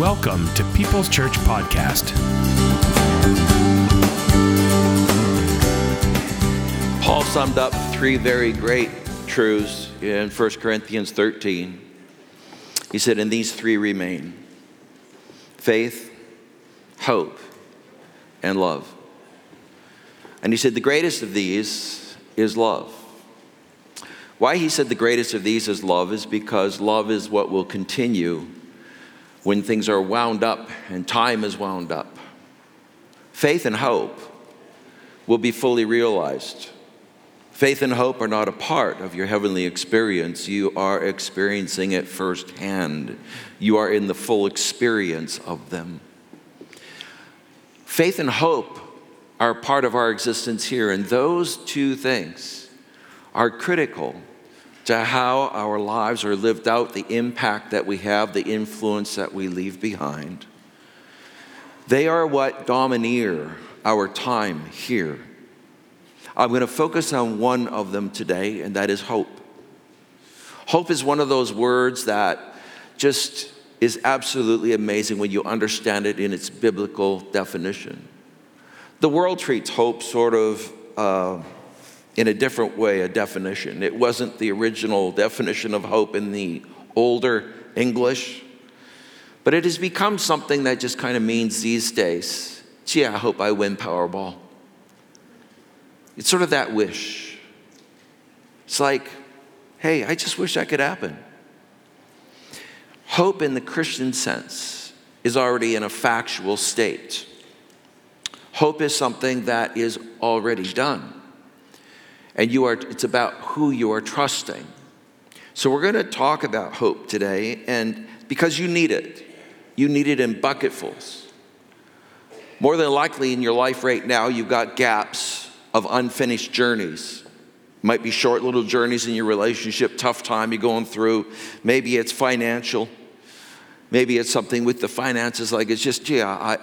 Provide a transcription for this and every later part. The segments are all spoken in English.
Welcome to People's Church Podcast. Paul summed up three very great truths in 1 Corinthians 13. He said, And these three remain faith, hope, and love. And he said, The greatest of these is love. Why he said the greatest of these is love is because love is what will continue when things are wound up and time is wound up. Faith and hope will be fully realized. Faith and hope are not a part of your heavenly experience. You are experiencing it firsthand. You are in the full experience of them. Faith and hope are part of our existence here, and those two things are critical to how our lives are lived out, the impact that we have, the influence that we leave behind. They are what domineer our time here. I'm going to focus on one of them today, and that is hope. Hope is one of those words that just is absolutely amazing when you understand it in its biblical definition. The world treats hope sort of uh, in a different way, a definition. It wasn't the original definition of hope in the older English, but it has become something that just kind of means these days, gee, I hope I win Powerball. It's sort of that wish. It's like, hey, I just wish that could happen. Hope in the Christian sense is already in a factual state. Hope is something that is already done and you are it's about who you are trusting. So we're going to talk about hope today and because you need it you need it in bucketfuls more than likely in your life right now you've got gaps of unfinished journeys. Might be short little journeys in your relationship tough time you're going through. Maybe it's financial. Maybe it's something with the finances like it's just yeah i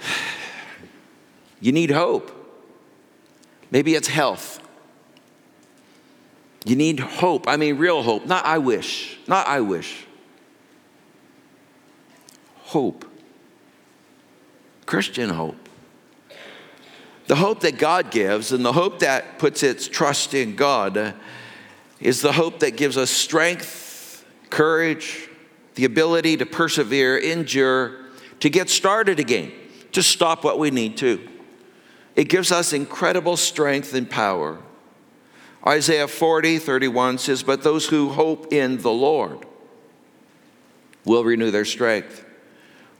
you need hope Maybe it's health. You need hope. I mean, real hope, not I wish, not I wish. Hope. Christian hope. The hope that God gives and the hope that puts its trust in God is the hope that gives us strength, courage, the ability to persevere, endure, to get started again, to stop what we need to. It gives us incredible strength and power. Isaiah 40, 31 says, But those who hope in the Lord will renew their strength.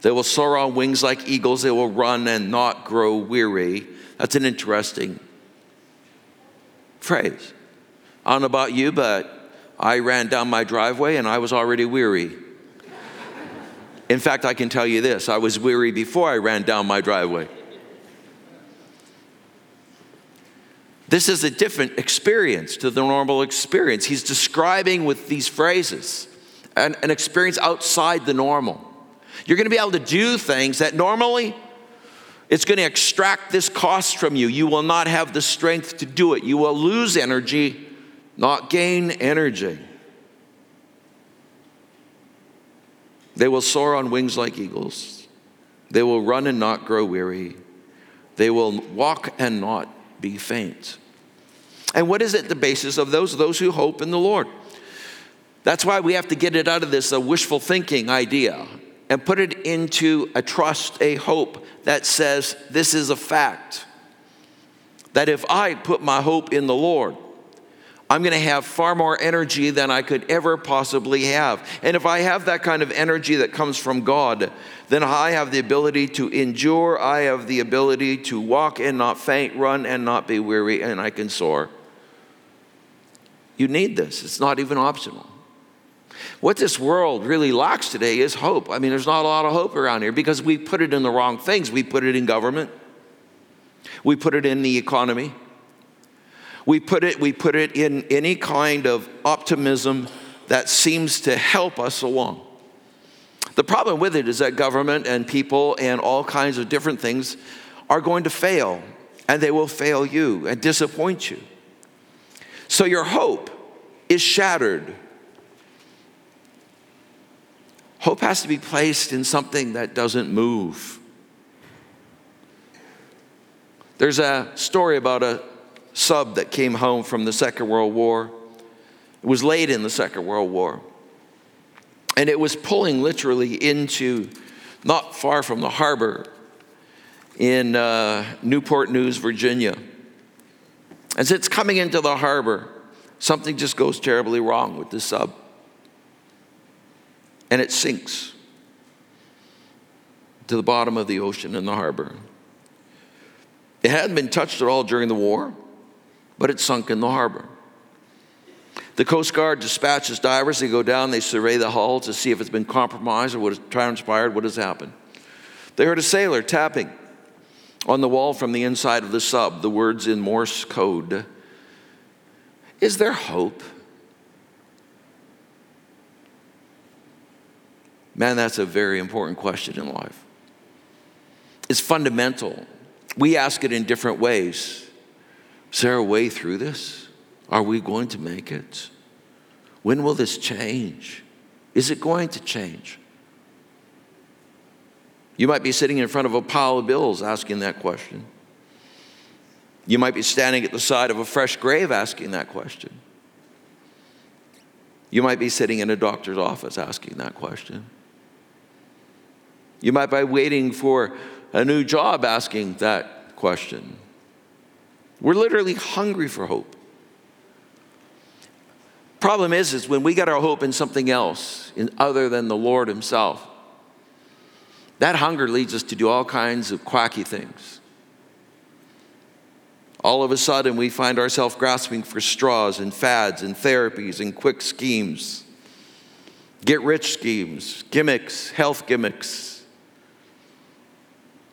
They will soar on wings like eagles. They will run and not grow weary. That's an interesting phrase. I don't know about you, but I ran down my driveway and I was already weary. In fact, I can tell you this I was weary before I ran down my driveway. This is a different experience to the normal experience. He's describing with these phrases an, an experience outside the normal. You're going to be able to do things that normally it's going to extract this cost from you. You will not have the strength to do it. You will lose energy, not gain energy. They will soar on wings like eagles. They will run and not grow weary. They will walk and not be faint. And what is it the basis of those? Those who hope in the Lord. That's why we have to get it out of this a wishful thinking idea and put it into a trust, a hope that says this is a fact. That if I put my hope in the Lord, I'm going to have far more energy than I could ever possibly have. And if I have that kind of energy that comes from God, then I have the ability to endure. I have the ability to walk and not faint, run and not be weary, and I can soar. You need this, it's not even optional. What this world really lacks today is hope. I mean, there's not a lot of hope around here because we put it in the wrong things. We put it in government, we put it in the economy, we put it, we put it in any kind of optimism that seems to help us along. The problem with it is that government and people and all kinds of different things are going to fail, and they will fail you and disappoint you. So your hope is shattered. Hope has to be placed in something that doesn't move. There's a story about a sub that came home from the Second World War. It was late in the Second World War. And it was pulling literally into not far from the harbor in uh, Newport News, Virginia. As it's coming into the harbor, something just goes terribly wrong with the sub. And it sinks to the bottom of the ocean in the harbor. It hadn't been touched at all during the war, but it sunk in the harbor. The Coast Guard dispatches divers. They go down, they survey the hull to see if it's been compromised or what has transpired, what has happened. They heard a sailor tapping on the wall from the inside of the sub, the words in Morse code Is there hope? Man, that's a very important question in life. It's fundamental. We ask it in different ways. Is there a way through this? Are we going to make it? When will this change? Is it going to change? You might be sitting in front of a pile of bills asking that question. You might be standing at the side of a fresh grave asking that question. You might be sitting in a doctor's office asking that question. You might be waiting for a new job asking that question. We're literally hungry for hope. Problem is, is when we get our hope in something else in, other than the Lord Himself, that hunger leads us to do all kinds of quacky things. All of a sudden, we find ourselves grasping for straws and fads and therapies and quick schemes, get rich schemes, gimmicks, health gimmicks.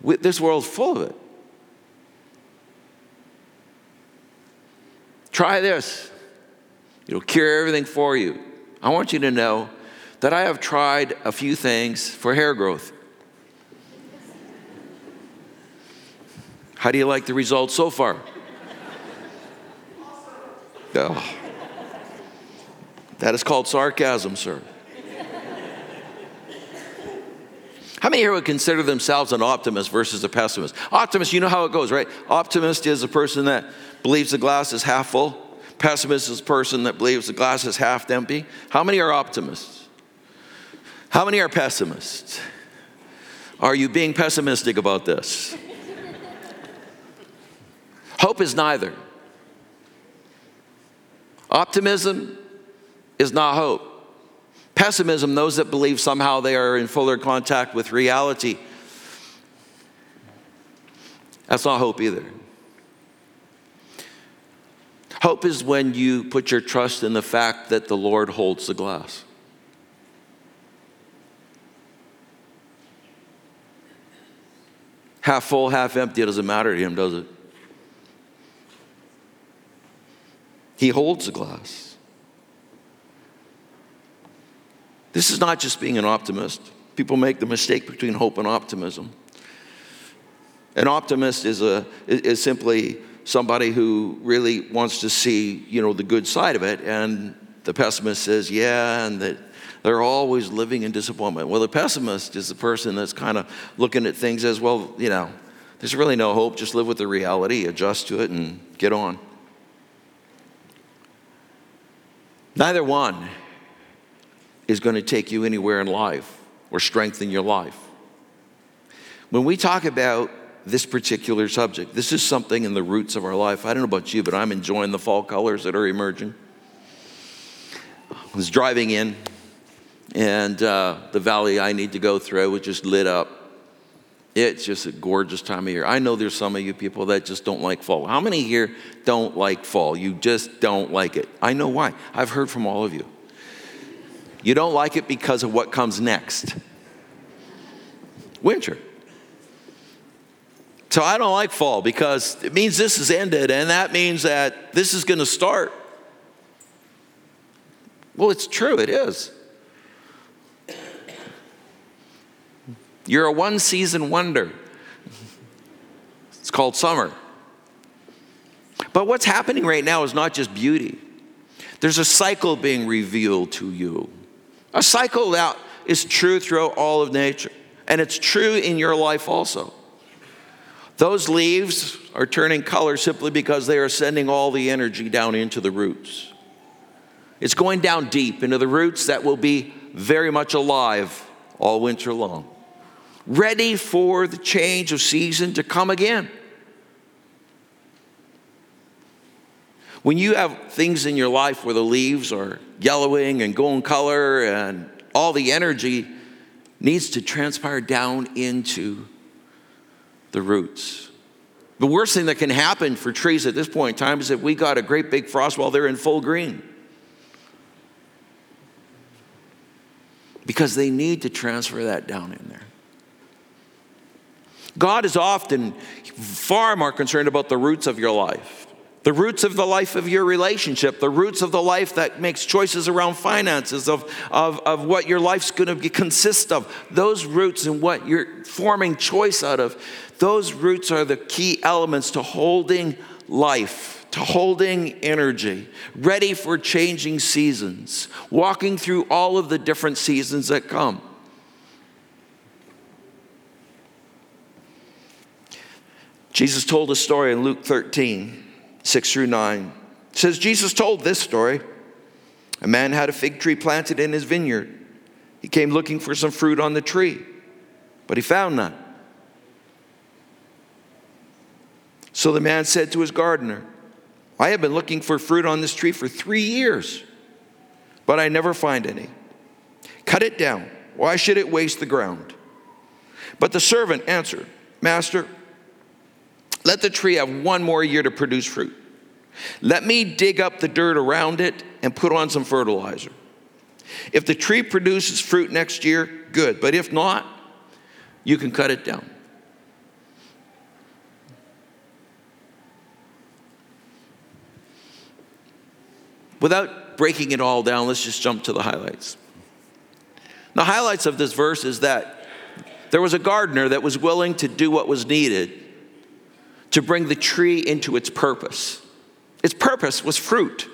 This world's full of it. Try this, it'll cure everything for you. I want you to know that I have tried a few things for hair growth. How do you like the results so far? Oh. That is called sarcasm, sir. How many here would consider themselves an optimist versus a pessimist? Optimist, you know how it goes, right? Optimist is a person that believes the glass is half full. Pessimist is a person that believes the glass is half empty. How many are optimists? How many are pessimists? Are you being pessimistic about this? Hope is neither. Optimism is not hope. Pessimism, those that believe somehow they are in fuller contact with reality, that's not hope either. Hope is when you put your trust in the fact that the Lord holds the glass. Half full, half empty, it doesn't matter to him, does it? He holds the glass. This is not just being an optimist. People make the mistake between hope and optimism. An optimist is, a, is simply somebody who really wants to see, you know, the good side of it, and the pessimist says, yeah, and that they're always living in disappointment. Well, the pessimist is the person that's kind of looking at things as, well, you know, there's really no hope, just live with the reality, adjust to it, and get on. Neither one is going to take you anywhere in life or strengthen your life. When we talk about this particular subject, this is something in the roots of our life. I don't know about you, but I'm enjoying the fall colors that are emerging. I was driving in, and uh, the valley I need to go through was just lit up it's just a gorgeous time of year. I know there's some of you people that just don't like fall. How many here don't like fall? You just don't like it. I know why. I've heard from all of you. You don't like it because of what comes next winter. So I don't like fall because it means this is ended, and that means that this is going to start. Well, it's true, it is. You're a one season wonder. It's called summer. But what's happening right now is not just beauty, there's a cycle being revealed to you. A cycle that is true throughout all of nature, and it's true in your life also. Those leaves are turning color simply because they are sending all the energy down into the roots. It's going down deep into the roots that will be very much alive all winter long, ready for the change of season to come again. When you have things in your life where the leaves are yellowing and going color and all the energy needs to transpire down into the roots. The worst thing that can happen for trees at this point in time is that we got a great big frost while they're in full green. Because they need to transfer that down in there. God is often far more concerned about the roots of your life the roots of the life of your relationship, the roots of the life that makes choices around finances, of, of, of what your life's going to consist of, those roots and what you're forming choice out of, those roots are the key elements to holding life, to holding energy, ready for changing seasons, walking through all of the different seasons that come. Jesus told a story in Luke 13 6 through 9. It says, Jesus told this story. A man had a fig tree planted in his vineyard. He came looking for some fruit on the tree, but he found none. So the man said to his gardener, I have been looking for fruit on this tree for three years, but I never find any. Cut it down. Why should it waste the ground? But the servant answered, Master, let the tree have one more year to produce fruit. Let me dig up the dirt around it and put on some fertilizer. If the tree produces fruit next year, good. But if not, you can cut it down. Without breaking it all down, let's just jump to the highlights. The highlights of this verse is that there was a gardener that was willing to do what was needed to bring the tree into its purpose. Its purpose was fruit.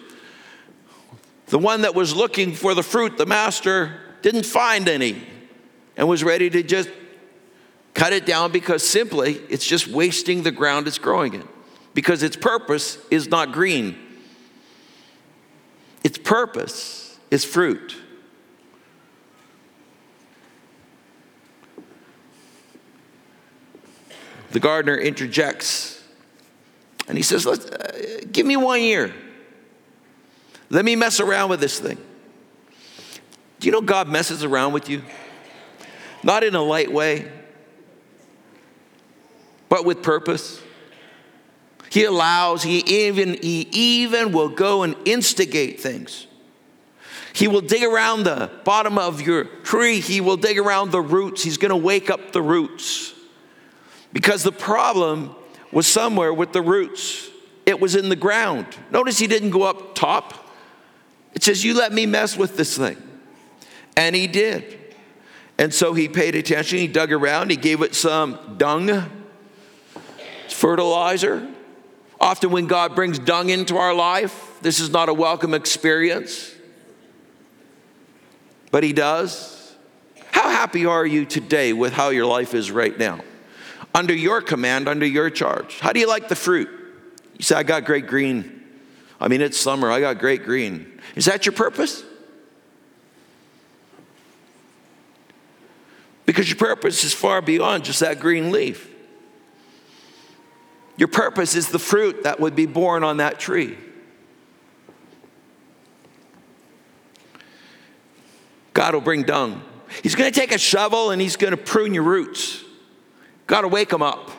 The one that was looking for the fruit, the master, didn't find any and was ready to just cut it down because simply it's just wasting the ground it's growing in because its purpose is not green. Its purpose is fruit. The gardener interjects and he says, uh, Give me one year. Let me mess around with this thing. Do you know God messes around with you? Not in a light way, but with purpose. He allows, he even, he even will go and instigate things. He will dig around the bottom of your tree. He will dig around the roots. He's going to wake up the roots. Because the problem was somewhere with the roots, it was in the ground. Notice he didn't go up top. It says, You let me mess with this thing. And he did. And so he paid attention, he dug around, he gave it some dung, fertilizer. Often, when God brings dung into our life, this is not a welcome experience, but he does. How happy are you today with how your life is right now? Under your command, under your charge. How do you like the fruit? You say, I got great green. I mean, it's summer, I got great green. Is that your purpose? Because your purpose is far beyond just that green leaf. Your purpose is the fruit that would be born on that tree. God will bring dung. He's going to take a shovel and he's going to prune your roots. Got to wake them up.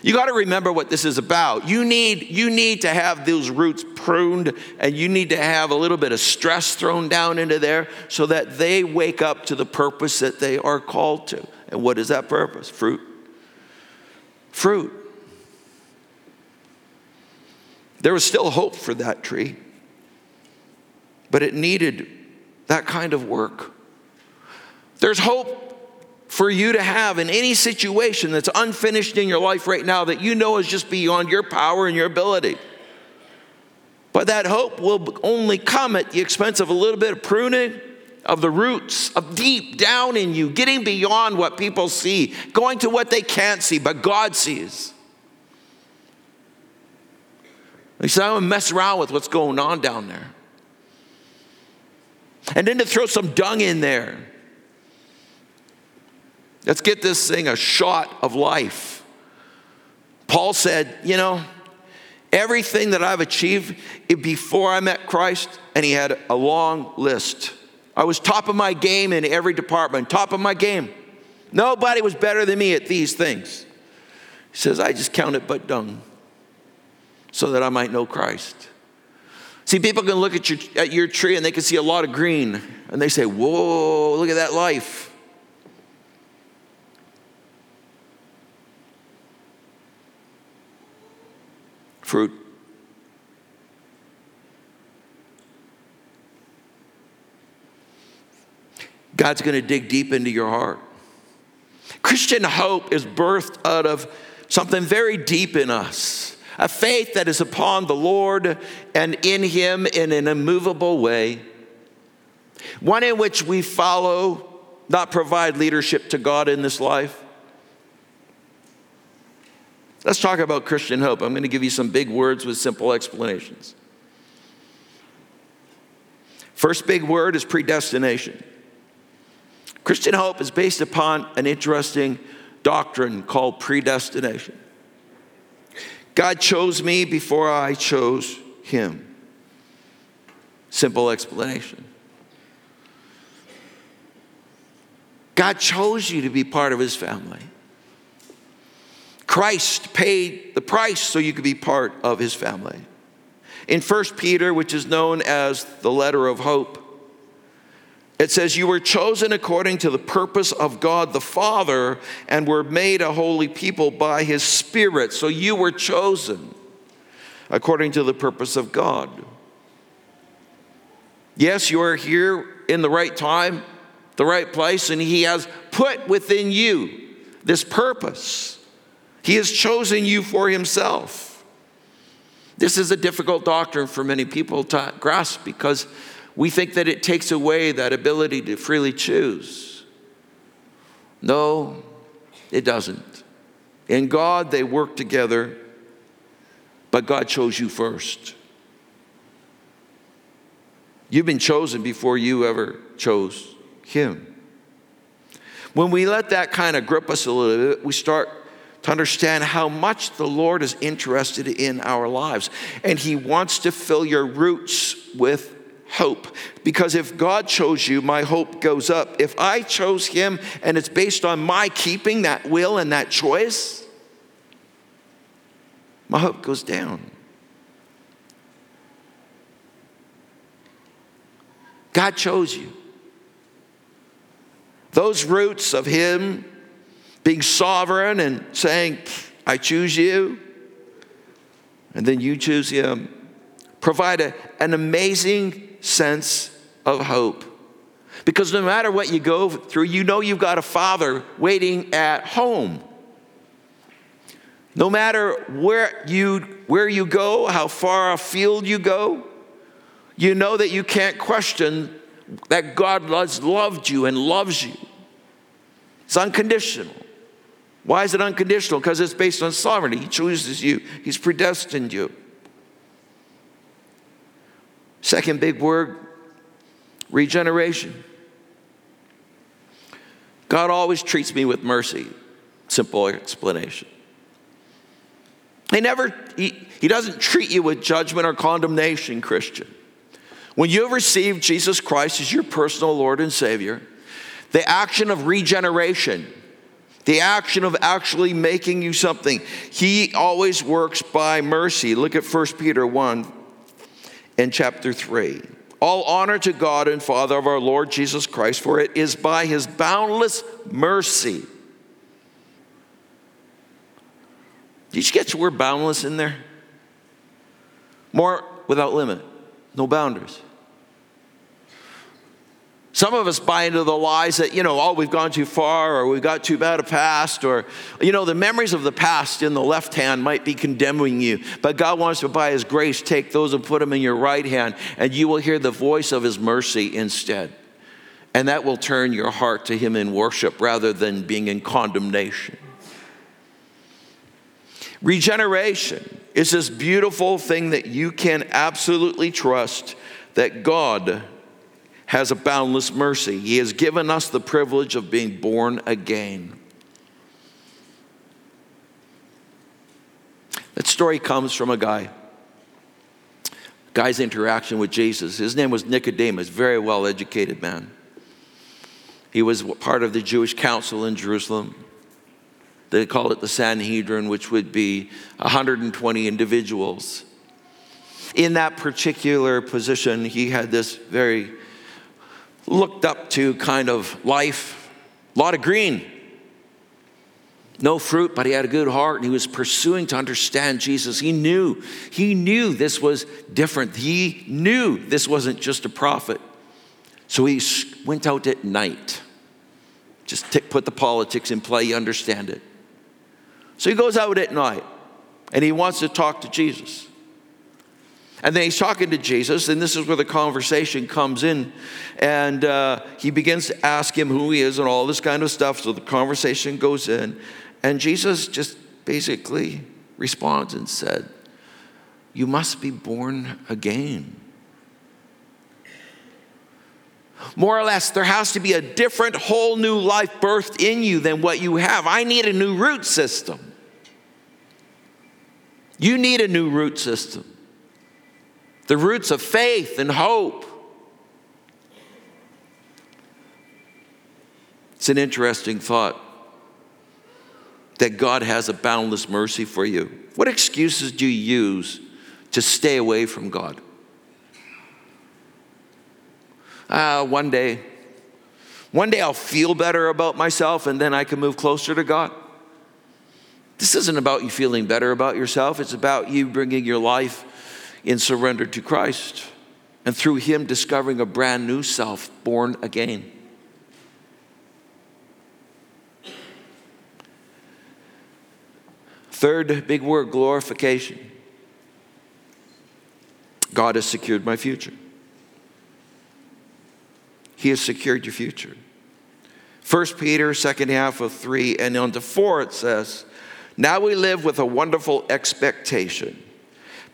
You got to remember what this is about. You need, you need to have those roots pruned and you need to have a little bit of stress thrown down into there so that they wake up to the purpose that they are called to. And what is that purpose? Fruit. Fruit. There was still hope for that tree, but it needed that kind of work. There's hope for you to have in any situation that's unfinished in your life right now that you know is just beyond your power and your ability. But that hope will only come at the expense of a little bit of pruning, of the roots of deep down in you, getting beyond what people see, going to what they can't see, but God sees. He said, I'm gonna mess around with what's going on down there. And then to throw some dung in there. Let's get this thing a shot of life. Paul said, You know, everything that I've achieved eh, before I met Christ, and he had a long list. I was top of my game in every department, top of my game. Nobody was better than me at these things. He says, I just count it but dung so that I might know Christ. See, people can look at your, at your tree and they can see a lot of green and they say, Whoa, look at that life. Fruit. God's going to dig deep into your heart. Christian hope is birthed out of something very deep in us a faith that is upon the Lord and in Him in an immovable way, one in which we follow, not provide leadership to God in this life, Let's talk about Christian hope. I'm going to give you some big words with simple explanations. First big word is predestination. Christian hope is based upon an interesting doctrine called predestination. God chose me before I chose him. Simple explanation. God chose you to be part of his family. Christ paid the price so you could be part of his family. In 1 Peter, which is known as the letter of hope, it says, You were chosen according to the purpose of God the Father and were made a holy people by his Spirit. So you were chosen according to the purpose of God. Yes, you are here in the right time, the right place, and he has put within you this purpose. He has chosen you for himself. This is a difficult doctrine for many people to grasp because we think that it takes away that ability to freely choose. No, it doesn't. In God, they work together, but God chose you first. You've been chosen before you ever chose Him. When we let that kind of grip us a little bit, we start to understand how much the Lord is interested in our lives. And He wants to fill your roots with hope. Because if God chose you, my hope goes up. If I chose Him and it's based on my keeping that will and that choice, my hope goes down. God chose you. Those roots of Him being sovereign and saying, I choose you, and then you choose him, provide a, an amazing sense of hope. Because no matter what you go through, you know you've got a father waiting at home. No matter where you, where you go, how far afield you go, you know that you can't question that God has loved you and loves you. It's unconditional. Why is it unconditional? Because it's based on sovereignty. He chooses you, He's predestined you. Second big word regeneration. God always treats me with mercy. Simple explanation. He never, he, he doesn't treat you with judgment or condemnation, Christian. When you have received Jesus Christ as your personal Lord and Savior, the action of regeneration, the action of actually making you something. He always works by mercy. Look at 1 Peter 1 and chapter 3. All honor to God and Father of our Lord Jesus Christ, for it is by his boundless mercy. Did you get your word boundless in there? More without limit, no boundaries. Some of us buy into the lies that, you know, oh, we've gone too far or we've got too bad a past or, you know, the memories of the past in the left hand might be condemning you. But God wants to, by His grace, take those and put them in your right hand and you will hear the voice of His mercy instead. And that will turn your heart to Him in worship rather than being in condemnation. Regeneration is this beautiful thing that you can absolutely trust that God has a boundless mercy. He has given us the privilege of being born again. That story comes from a guy. Guy's interaction with Jesus. His name was Nicodemus, very well educated man. He was part of the Jewish council in Jerusalem. They call it the Sanhedrin, which would be 120 individuals. In that particular position, he had this very looked up to kind of life, a lot of green. No fruit, but he had a good heart and he was pursuing to understand Jesus. He knew, he knew this was different. He knew this wasn't just a prophet. So he went out at night. Just put the politics in play, you understand it. So he goes out at night and he wants to talk to Jesus. And then he's talking to Jesus, and this is where the conversation comes in. And uh, he begins to ask him who he is and all this kind of stuff. So the conversation goes in. And Jesus just basically responds and said, You must be born again. More or less, there has to be a different, whole new life birthed in you than what you have. I need a new root system. You need a new root system the roots of faith and hope. It's an interesting thought that God has a boundless mercy for you. What excuses do you use to stay away from God? Uh, one day, one day I'll feel better about myself and then I can move closer to God. This isn't about you feeling better about yourself, it's about you bringing your life in surrender to Christ and through Him discovering a brand new self born again. Third big word glorification. God has secured my future. He has secured your future. First Peter, second half of three, and on to four, it says, Now we live with a wonderful expectation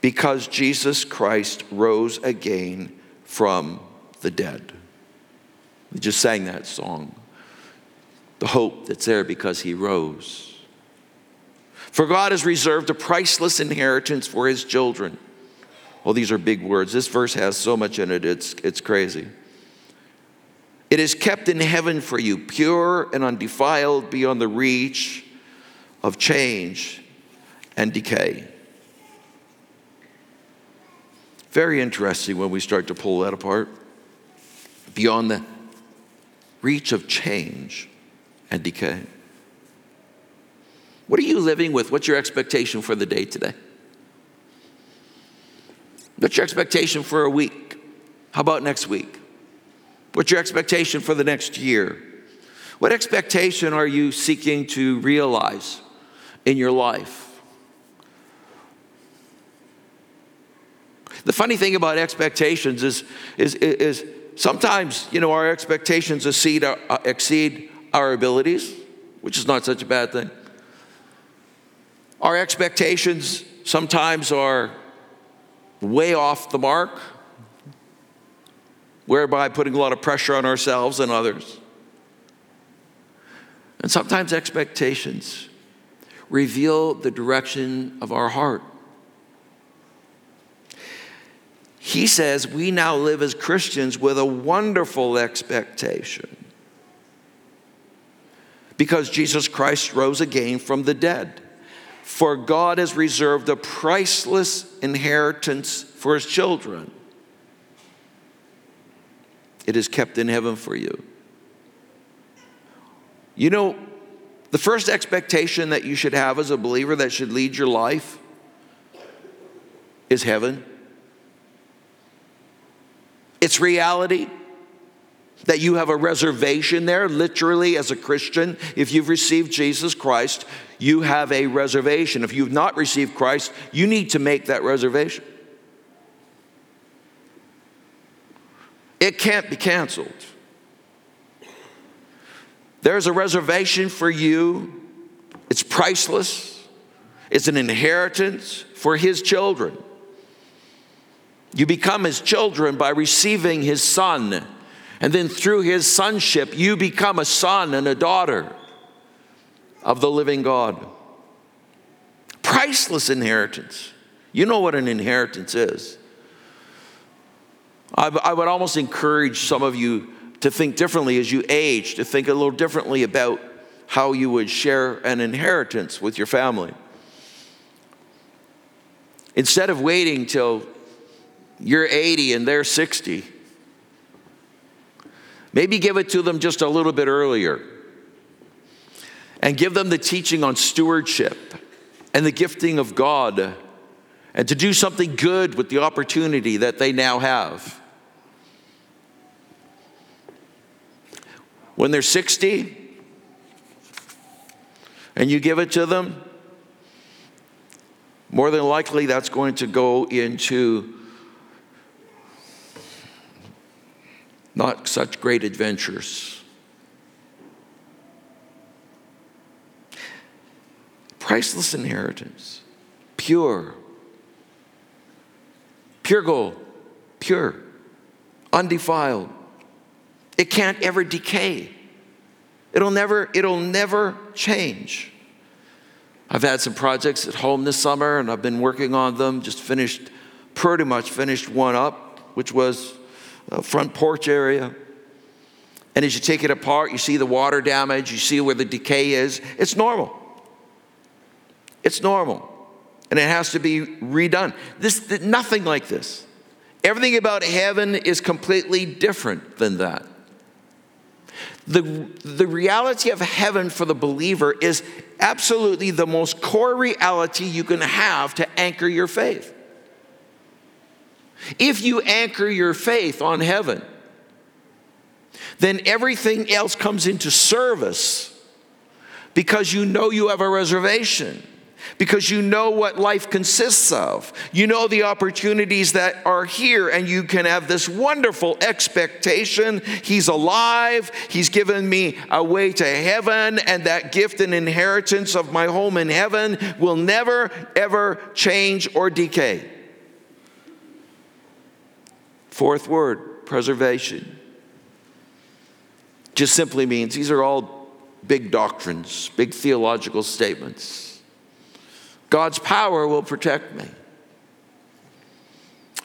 because Jesus Christ rose again from the dead. We just sang that song. The hope that's there because he rose. For God has reserved a priceless inheritance for his children. Well, these are big words. This verse has so much in it, it's, it's crazy. It is kept in heaven for you, pure and undefiled beyond the reach of change and decay. Very interesting when we start to pull that apart. Beyond the reach of change and decay. What are you living with? What's your expectation for the day today? What's your expectation for a week? How about next week? What's your expectation for the next year? What expectation are you seeking to realize in your life? The funny thing about expectations is, is, is sometimes, you know, our expectations exceed our, uh, exceed our abilities, which is not such a bad thing. Our expectations sometimes are way off the mark, whereby putting a lot of pressure on ourselves and others. And sometimes expectations reveal the direction of our heart. He says we now live as Christians with a wonderful expectation because Jesus Christ rose again from the dead. For God has reserved a priceless inheritance for his children. It is kept in heaven for you. You know, the first expectation that you should have as a believer that should lead your life is heaven. It's reality that you have a reservation there, literally, as a Christian. If you've received Jesus Christ, you have a reservation. If you've not received Christ, you need to make that reservation. It can't be canceled. There's a reservation for you. It's priceless. It's an inheritance for his children. You become his children by receiving his son. And then through his sonship, you become a son and a daughter of the living God. Priceless inheritance. You know what an inheritance is. I, I would almost encourage some of you to think differently as you age, to think a little differently about how you would share an inheritance with your family. Instead of waiting till you're 80 and they're 60, maybe give it to them just a little bit earlier and give them the teaching on stewardship and the gifting of God and to do something good with the opportunity that they now have. When they're 60 and you give it to them, more than likely that's going to go into not such great adventures. Priceless inheritance, pure, pure gold, pure, undefiled. It can't ever decay. It'll never, it'll never change. I've had some projects at home this summer and I've been working on them, just finished, pretty much finished one up, which was a front porch area. And as you take it apart, you see the water damage, you see where the decay is. It's normal. It's normal. And it has to be redone. This nothing like this. Everything about heaven is completely different than that. The, the reality of heaven for the believer is absolutely the most core reality you can have to anchor your faith. If you anchor your faith on heaven, then everything else comes into service because you know you have a reservation because you know what life consists of. You know the opportunities that are here, and you can have this wonderful expectation. He's alive, He's given me a way to heaven, and that gift and inheritance of my home in heaven will never, ever change or decay. Fourth word preservation. Just simply means these are all big doctrines, big theological statements. God's power will protect me.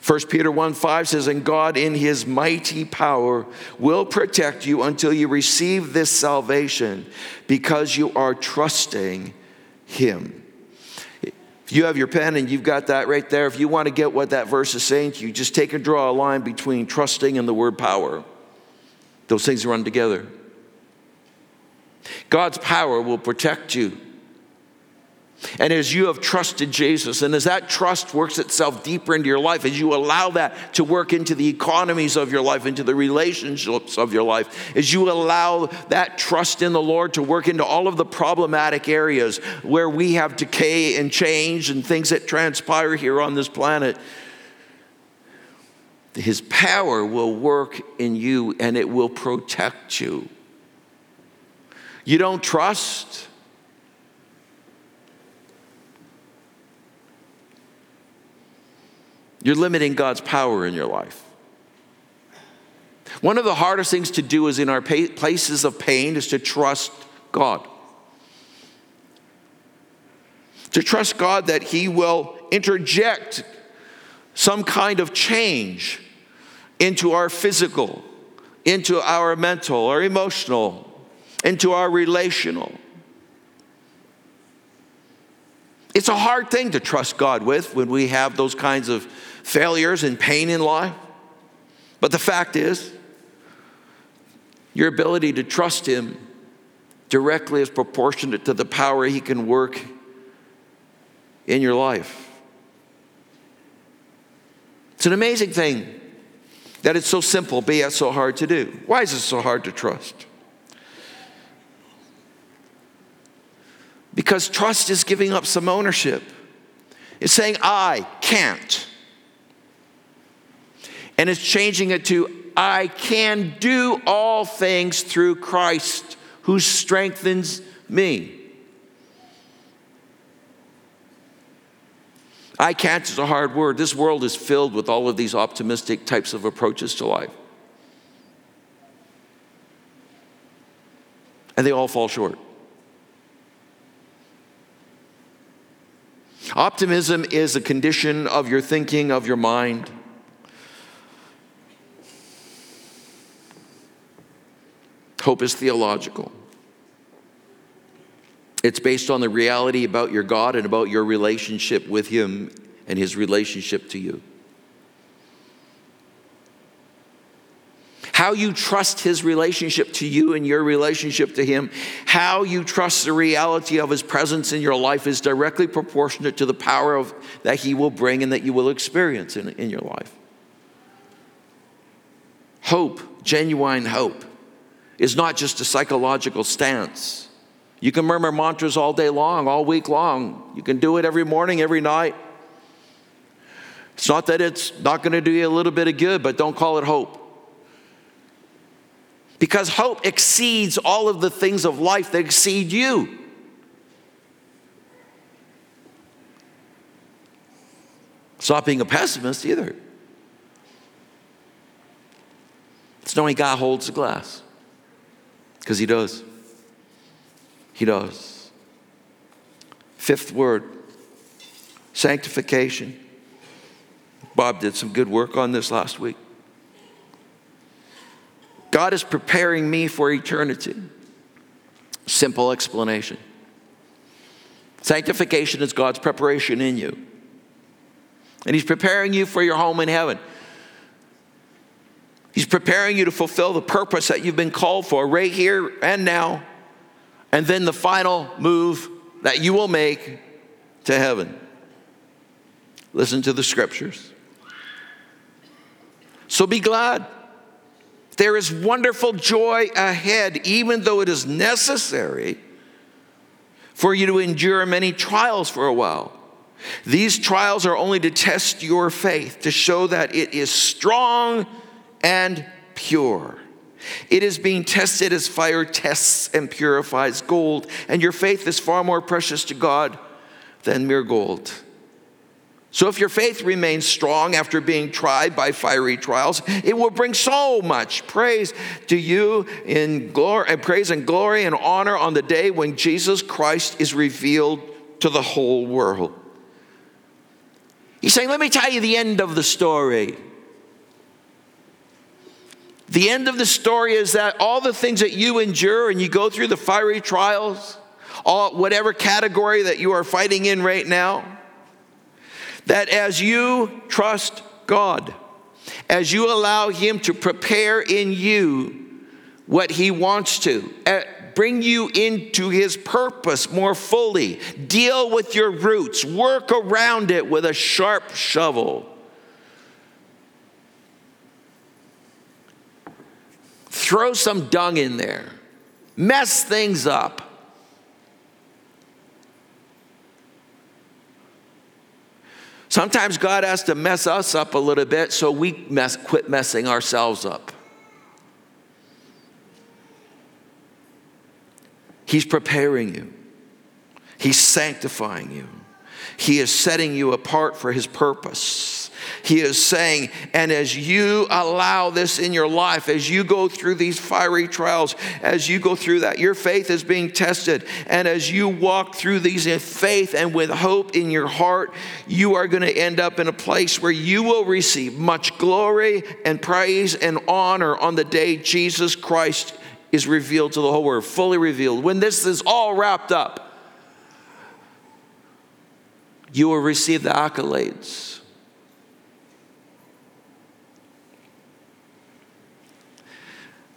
1 Peter 1 5 says, And God in his mighty power will protect you until you receive this salvation because you are trusting him. If you have your pen and you've got that right there, if you want to get what that verse is saying to you, just take and draw a line between trusting and the word power. Those things run together. God's power will protect you and as you have trusted Jesus, and as that trust works itself deeper into your life, as you allow that to work into the economies of your life, into the relationships of your life, as you allow that trust in the Lord to work into all of the problematic areas where we have decay and change and things that transpire here on this planet, His power will work in you and it will protect you. You don't trust? You're limiting God's power in your life. One of the hardest things to do is in our places of pain is to trust God. To trust God that He will interject some kind of change into our physical, into our mental, our emotional, into our relational. It's a hard thing to trust God with when we have those kinds of failures and pain in life. But the fact is, your ability to trust Him directly is proportionate to the power He can work in your life. It's an amazing thing that it's so simple, but yet so hard to do. Why is it so hard to trust? Because trust is giving up some ownership. It's saying, I can't and it's changing it to I can do all things through Christ who strengthens me. I can't is a hard word. This world is filled with all of these optimistic types of approaches to life. And they all fall short. Optimism is a condition of your thinking, of your mind. Hope is theological. It's based on the reality about your God and about your relationship with Him and His relationship to you. How you trust His relationship to you and your relationship to Him, how you trust the reality of His presence in your life is directly proportionate to the power of, that He will bring and that you will experience in, in your life. Hope, genuine hope, is not just a psychological stance. You can murmur mantras all day long, all week long. You can do it every morning, every night. It's not that it's not going to do you a little bit of good, but don't call it hope. Because hope exceeds all of the things of life that exceed you. It's not being a pessimist either. It's knowing God holds the glass. Because He does. He does. Fifth word sanctification. Bob did some good work on this last week. God is preparing me for eternity. Simple explanation. Sanctification is God's preparation in you. And He's preparing you for your home in heaven. He's preparing you to fulfill the purpose that you've been called for right here and now and then the final move that you will make to heaven. Listen to the scriptures. So be glad. There is wonderful joy ahead, even though it is necessary for you to endure many trials for a while. These trials are only to test your faith, to show that it is strong and pure. It is being tested as fire tests and purifies gold, and your faith is far more precious to God than mere gold. So, if your faith remains strong after being tried by fiery trials, it will bring so much praise to you in glory, and praise and glory and honor on the day when Jesus Christ is revealed to the whole world. He's saying, Let me tell you the end of the story. The end of the story is that all the things that you endure and you go through the fiery trials, all, whatever category that you are fighting in right now, that as you trust God, as you allow Him to prepare in you what He wants to, eh, bring you into His purpose more fully, deal with your roots, work around it with a sharp shovel Throw some dung in there, mess things up. Sometimes God has to mess us up a little bit so we mess, quit messing ourselves up. He's preparing you, He's sanctifying you, He is setting you apart for His purpose. He is saying, and as you allow this in your life, as you go through these fiery trials, as you go through that, your faith is being tested. And as you walk through these in faith and with hope in your heart, you are going to end up in a place where you will receive much glory and praise and honor on the day Jesus Christ is revealed to the whole world, fully revealed. When this is all wrapped up, you will receive the accolades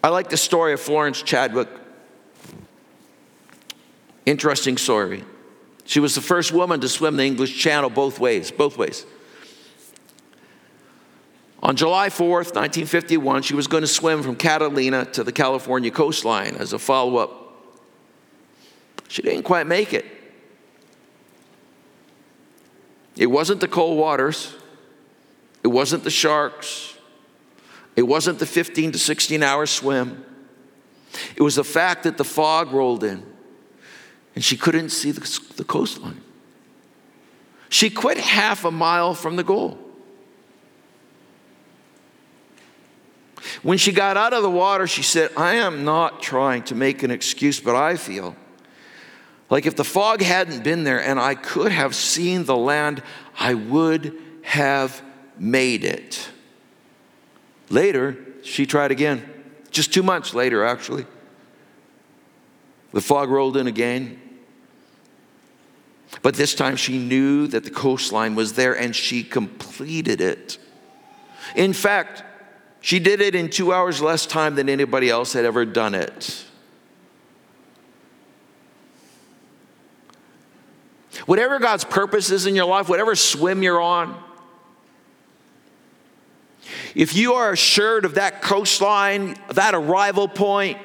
I like the story of Florence Chadwick. Interesting story. She was the first woman to swim the English Channel both ways, both ways. On July 4th, 1951, she was going to swim from Catalina to the California coastline as a follow up. She didn't quite make it. It wasn't the cold waters, it wasn't the sharks, it wasn't the 15 to 16 hour swim. It was the fact that the fog rolled in and she couldn't see the, the coastline. She quit half a mile from the goal. When she got out of the water, she said, I am not trying to make an excuse, but I feel like if the fog hadn't been there and I could have seen the land, I would have made it. Later, she tried again, just two months later, actually. The fog rolled in again. But this time she knew that the coastline was there and she completed it. In fact, she did it in two hours less time than anybody else had ever done it. Whatever God's purpose is in your life, whatever swim you're on, if you are assured of that coastline, that arrival point,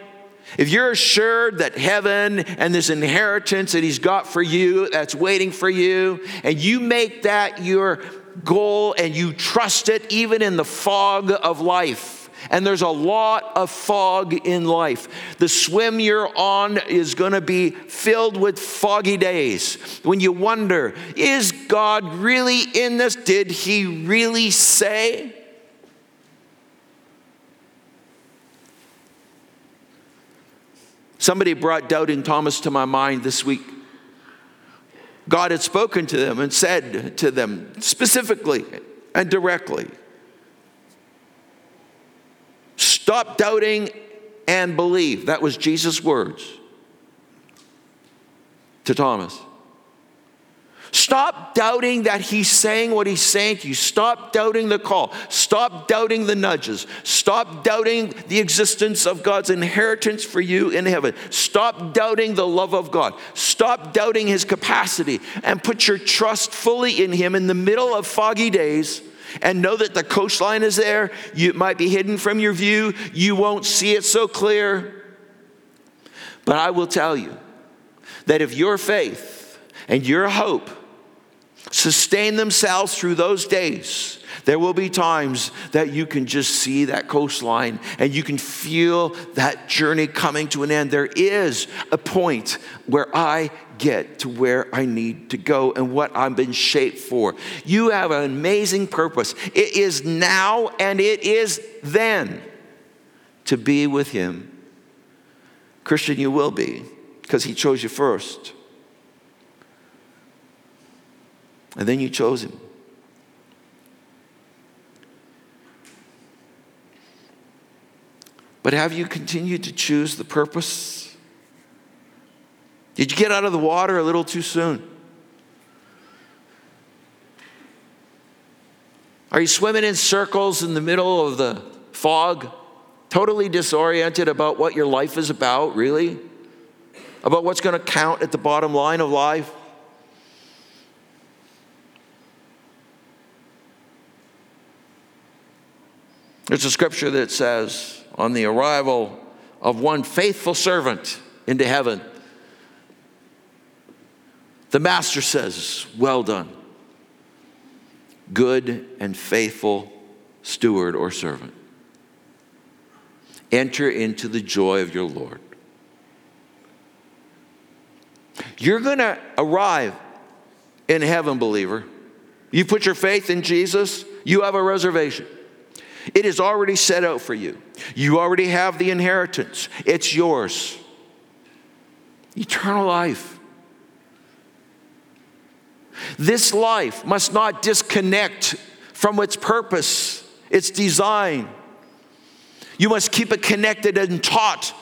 if you're assured that heaven and this inheritance that He's got for you, that's waiting for you, and you make that your goal and you trust it even in the fog of life. And there's a lot of fog in life. The swim you're on is going to be filled with foggy days when you wonder, is God really in this? Did He really say? Somebody brought doubting Thomas to my mind this week. God had spoken to them and said to them specifically and directly Stop doubting and believe. That was Jesus' words to Thomas. Stop doubting that he's saying what he's saying to you. Stop doubting the call. Stop doubting the nudges. Stop doubting the existence of God's inheritance for you in heaven. Stop doubting the love of God. Stop doubting his capacity and put your trust fully in him in the middle of foggy days and know that the coastline is there. You, it might be hidden from your view. You won't see it so clear. But I will tell you that if your faith and your hope sustain themselves through those days, there will be times that you can just see that coastline and you can feel that journey coming to an end. There is a point where I get to where I need to go and what I've been shaped for. You have an amazing purpose. It is now and it is then to be with Him. Christian, you will be because He chose you first. And then you chose him. But have you continued to choose the purpose? Did you get out of the water a little too soon? Are you swimming in circles in the middle of the fog, totally disoriented about what your life is about, really? About what's going to count at the bottom line of life? There's a scripture that says, on the arrival of one faithful servant into heaven, the master says, Well done, good and faithful steward or servant. Enter into the joy of your Lord. You're going to arrive in heaven, believer. You put your faith in Jesus, you have a reservation. It is already set out for you. You already have the inheritance, it's yours. Eternal life. This life must not disconnect from its purpose, its design. You must keep it connected and taut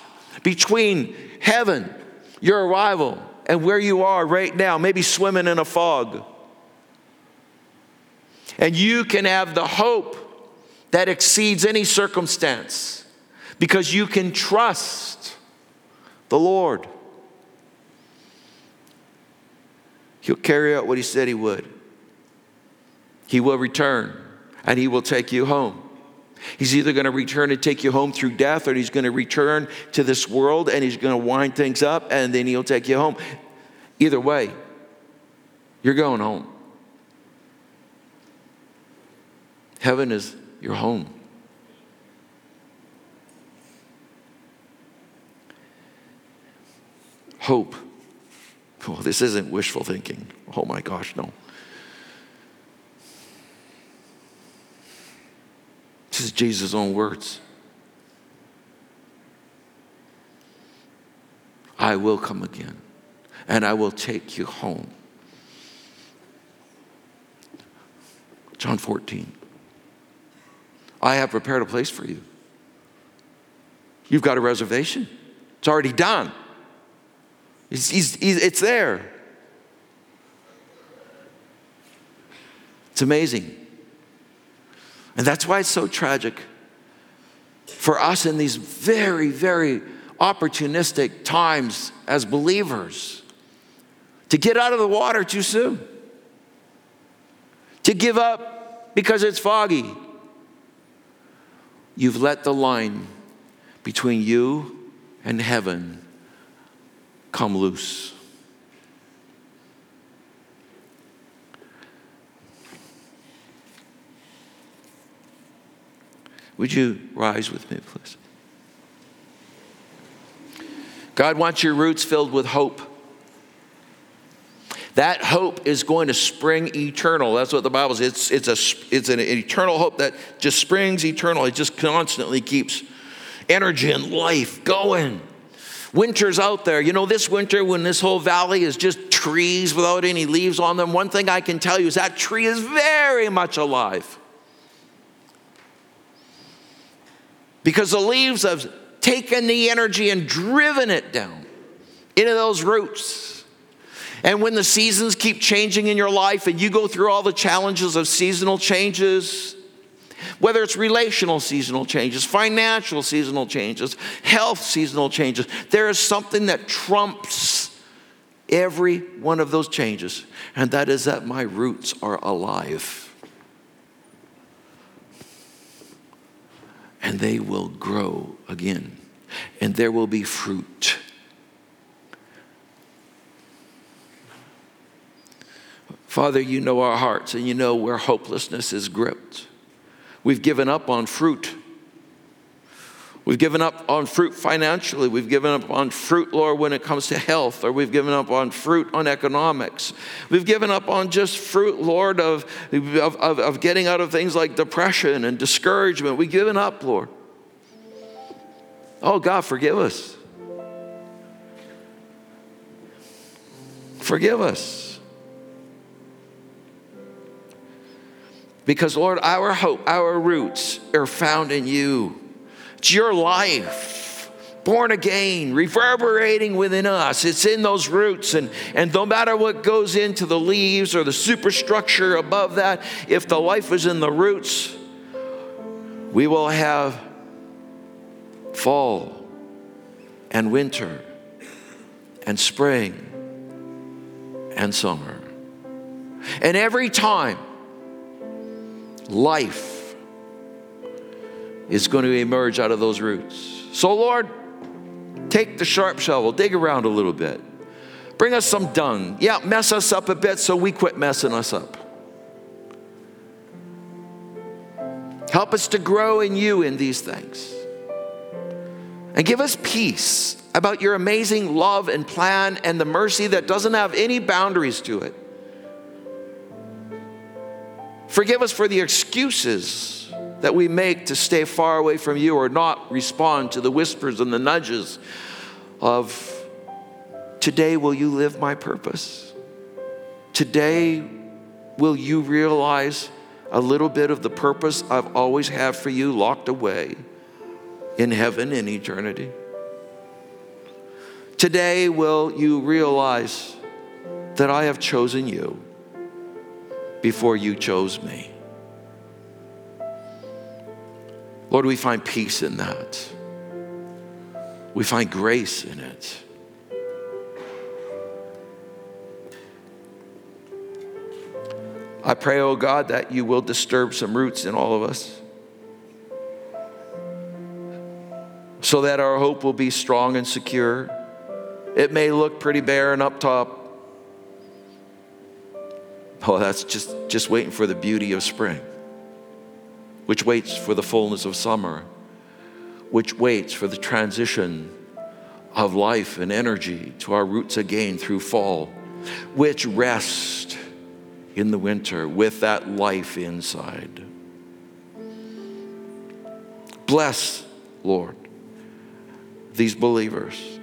between heaven, your arrival, and where you are right now, maybe swimming in a fog. And you can have the hope that exceeds any circumstance because you can trust the Lord. He'll carry out what He said He would. He will return and He will take you home. He's either going to return and take you home through death, or he's going to return to this world and he's going to wind things up and then he'll take you home. Either way, you're going home. Heaven is your home. hope. Oh, this isn't wishful thinking. Oh my gosh, no. This is Jesus' own words. I will come again and I will take you home. John 14. I have prepared a place for you. You've got a reservation, it's already done. He's, it's there. It's amazing. And that's why it's so tragic for us in these very, very opportunistic times as believers to get out of the water too soon, to give up because it's foggy. You've let the line between you and heaven come loose. Would you rise with me, please? God wants your roots filled with hope. That hope is going to spring eternal. That's what the Bible says. It's, it's, a, it's an eternal hope that just springs eternal. It just constantly keeps energy and life going. Winter's out there. You know, this winter, when this whole valley is just trees without any leaves on them, one thing I can tell you is that tree is very much alive. Because the leaves have taken the energy and driven it down into those roots. And when the seasons keep changing in your life and you go through all the challenges of seasonal changes, whether it's relational seasonal changes, financial seasonal changes, health seasonal changes, there is something that trumps every one of those changes, and that is that my roots are alive. and they will grow again, and there will be fruit. Father, you know our hearts and you know where hopelessness is gripped. We've given up on fruit. We've given up on fruit financially. We've given up on fruit, Lord, when it comes to health, or we've given up on fruit on economics. We've given up on just fruit, Lord, of, of, of, getting out of things like depression and discouragement. We've given up, Lord. Oh, God, forgive us. Forgive us. Because, Lord, our hope, our roots are found in you. It's your life, born again, reverberating within us. It's in those roots. And, and no matter what goes into the leaves or the superstructure above that, if the life is in the roots, we will have fall and winter and spring and summer. And every time, life is going to emerge out of those roots. So, Lord, take the sharp shovel, dig around a little bit. Bring us some dung. Yeah, mess us up a bit so we quit messing us up. Help us to grow in you in these things. And give us peace about your amazing love and plan and the mercy that doesn't have any boundaries to it. Forgive us for the excuses that we make to stay far away from you or not respond to the whispers and the nudges of, Today, will you live my purpose? Today, will you realize a little bit of the purpose I've always had for you locked away in heaven in eternity? Today, will you realize that I have chosen you before you chose me? Lord, we find peace in that. We find grace in it. I pray, oh God, that you will disturb some roots in all of us so that our hope will be strong and secure. It may look pretty barren up top. Oh, that's just, just waiting for the beauty of spring which waits for the fullness of summer, which waits for the transition of life and energy to our roots again through fall, which rest in the winter with that life inside. Bless, Lord, these believers.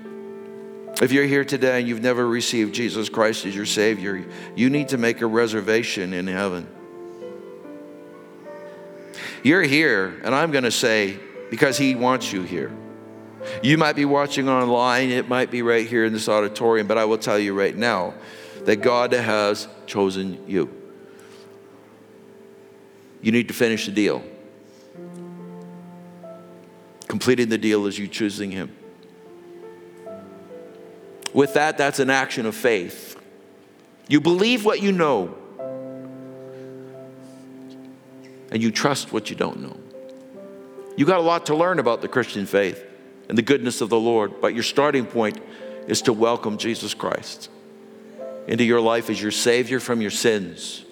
If you're here today and you've never received Jesus Christ as your Savior, you need to make a reservation in heaven. You're here, and I'm going to say, because He wants you here. You might be watching online, it might be right here in this auditorium, but I will tell you right now that God has chosen you. You need to finish the deal. Completing the deal is you choosing Him. With that, that's an action of faith. You believe what you know, and you trust what you don't know. You got a lot to learn about the Christian faith and the goodness of the Lord, but your starting point is to welcome Jesus Christ into your life as your Savior from your sins,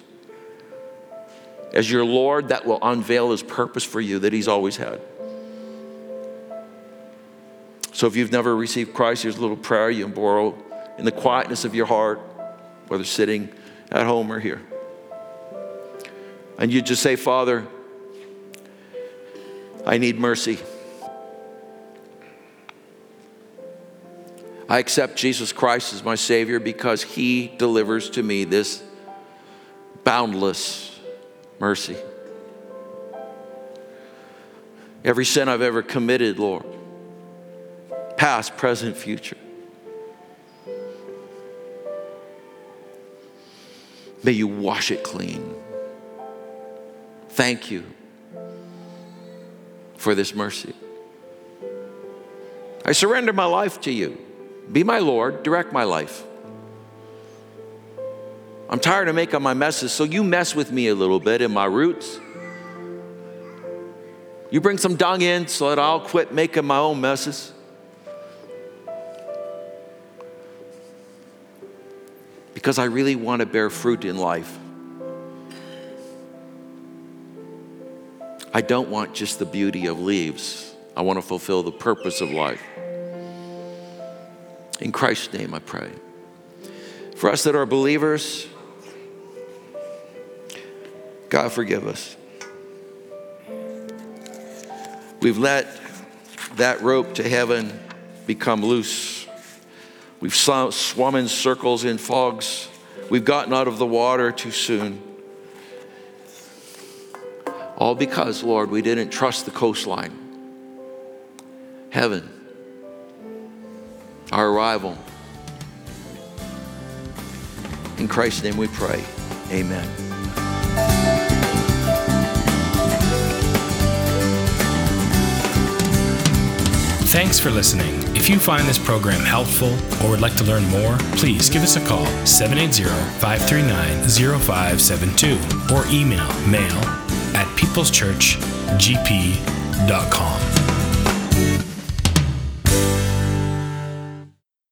as your Lord that will unveil His purpose for you that He's always had. So if you've never received Christ, here's a little prayer you can borrow in the quietness of your heart, whether sitting at home or here. And you just say, Father, I need mercy. I accept Jesus Christ as my Savior because He delivers to me this boundless mercy. Every sin I've ever committed, Lord, past, present, future. May you wash it clean. Thank you for this mercy. I surrender my life to you. Be my Lord, direct my life. I'm tired of making my messes, so you mess with me a little bit in my roots. You bring some dung in so that I'll quit making my own messes. Because I really want to bear fruit in life. I don't want just the beauty of leaves. I want to fulfill the purpose of life. In Christ's name, I pray. For us that are believers, God forgive us. We've let that rope to heaven become loose. We've swum in circles in fogs. We've gotten out of the water too soon. All because, Lord, we didn't trust the coastline. Heaven, our arrival. In Christ's name we pray. Amen. Thanks for listening. If you find this program helpful or would like to learn more, please give us a call 780 539 0572 or email mail at peopleschurchgp.com.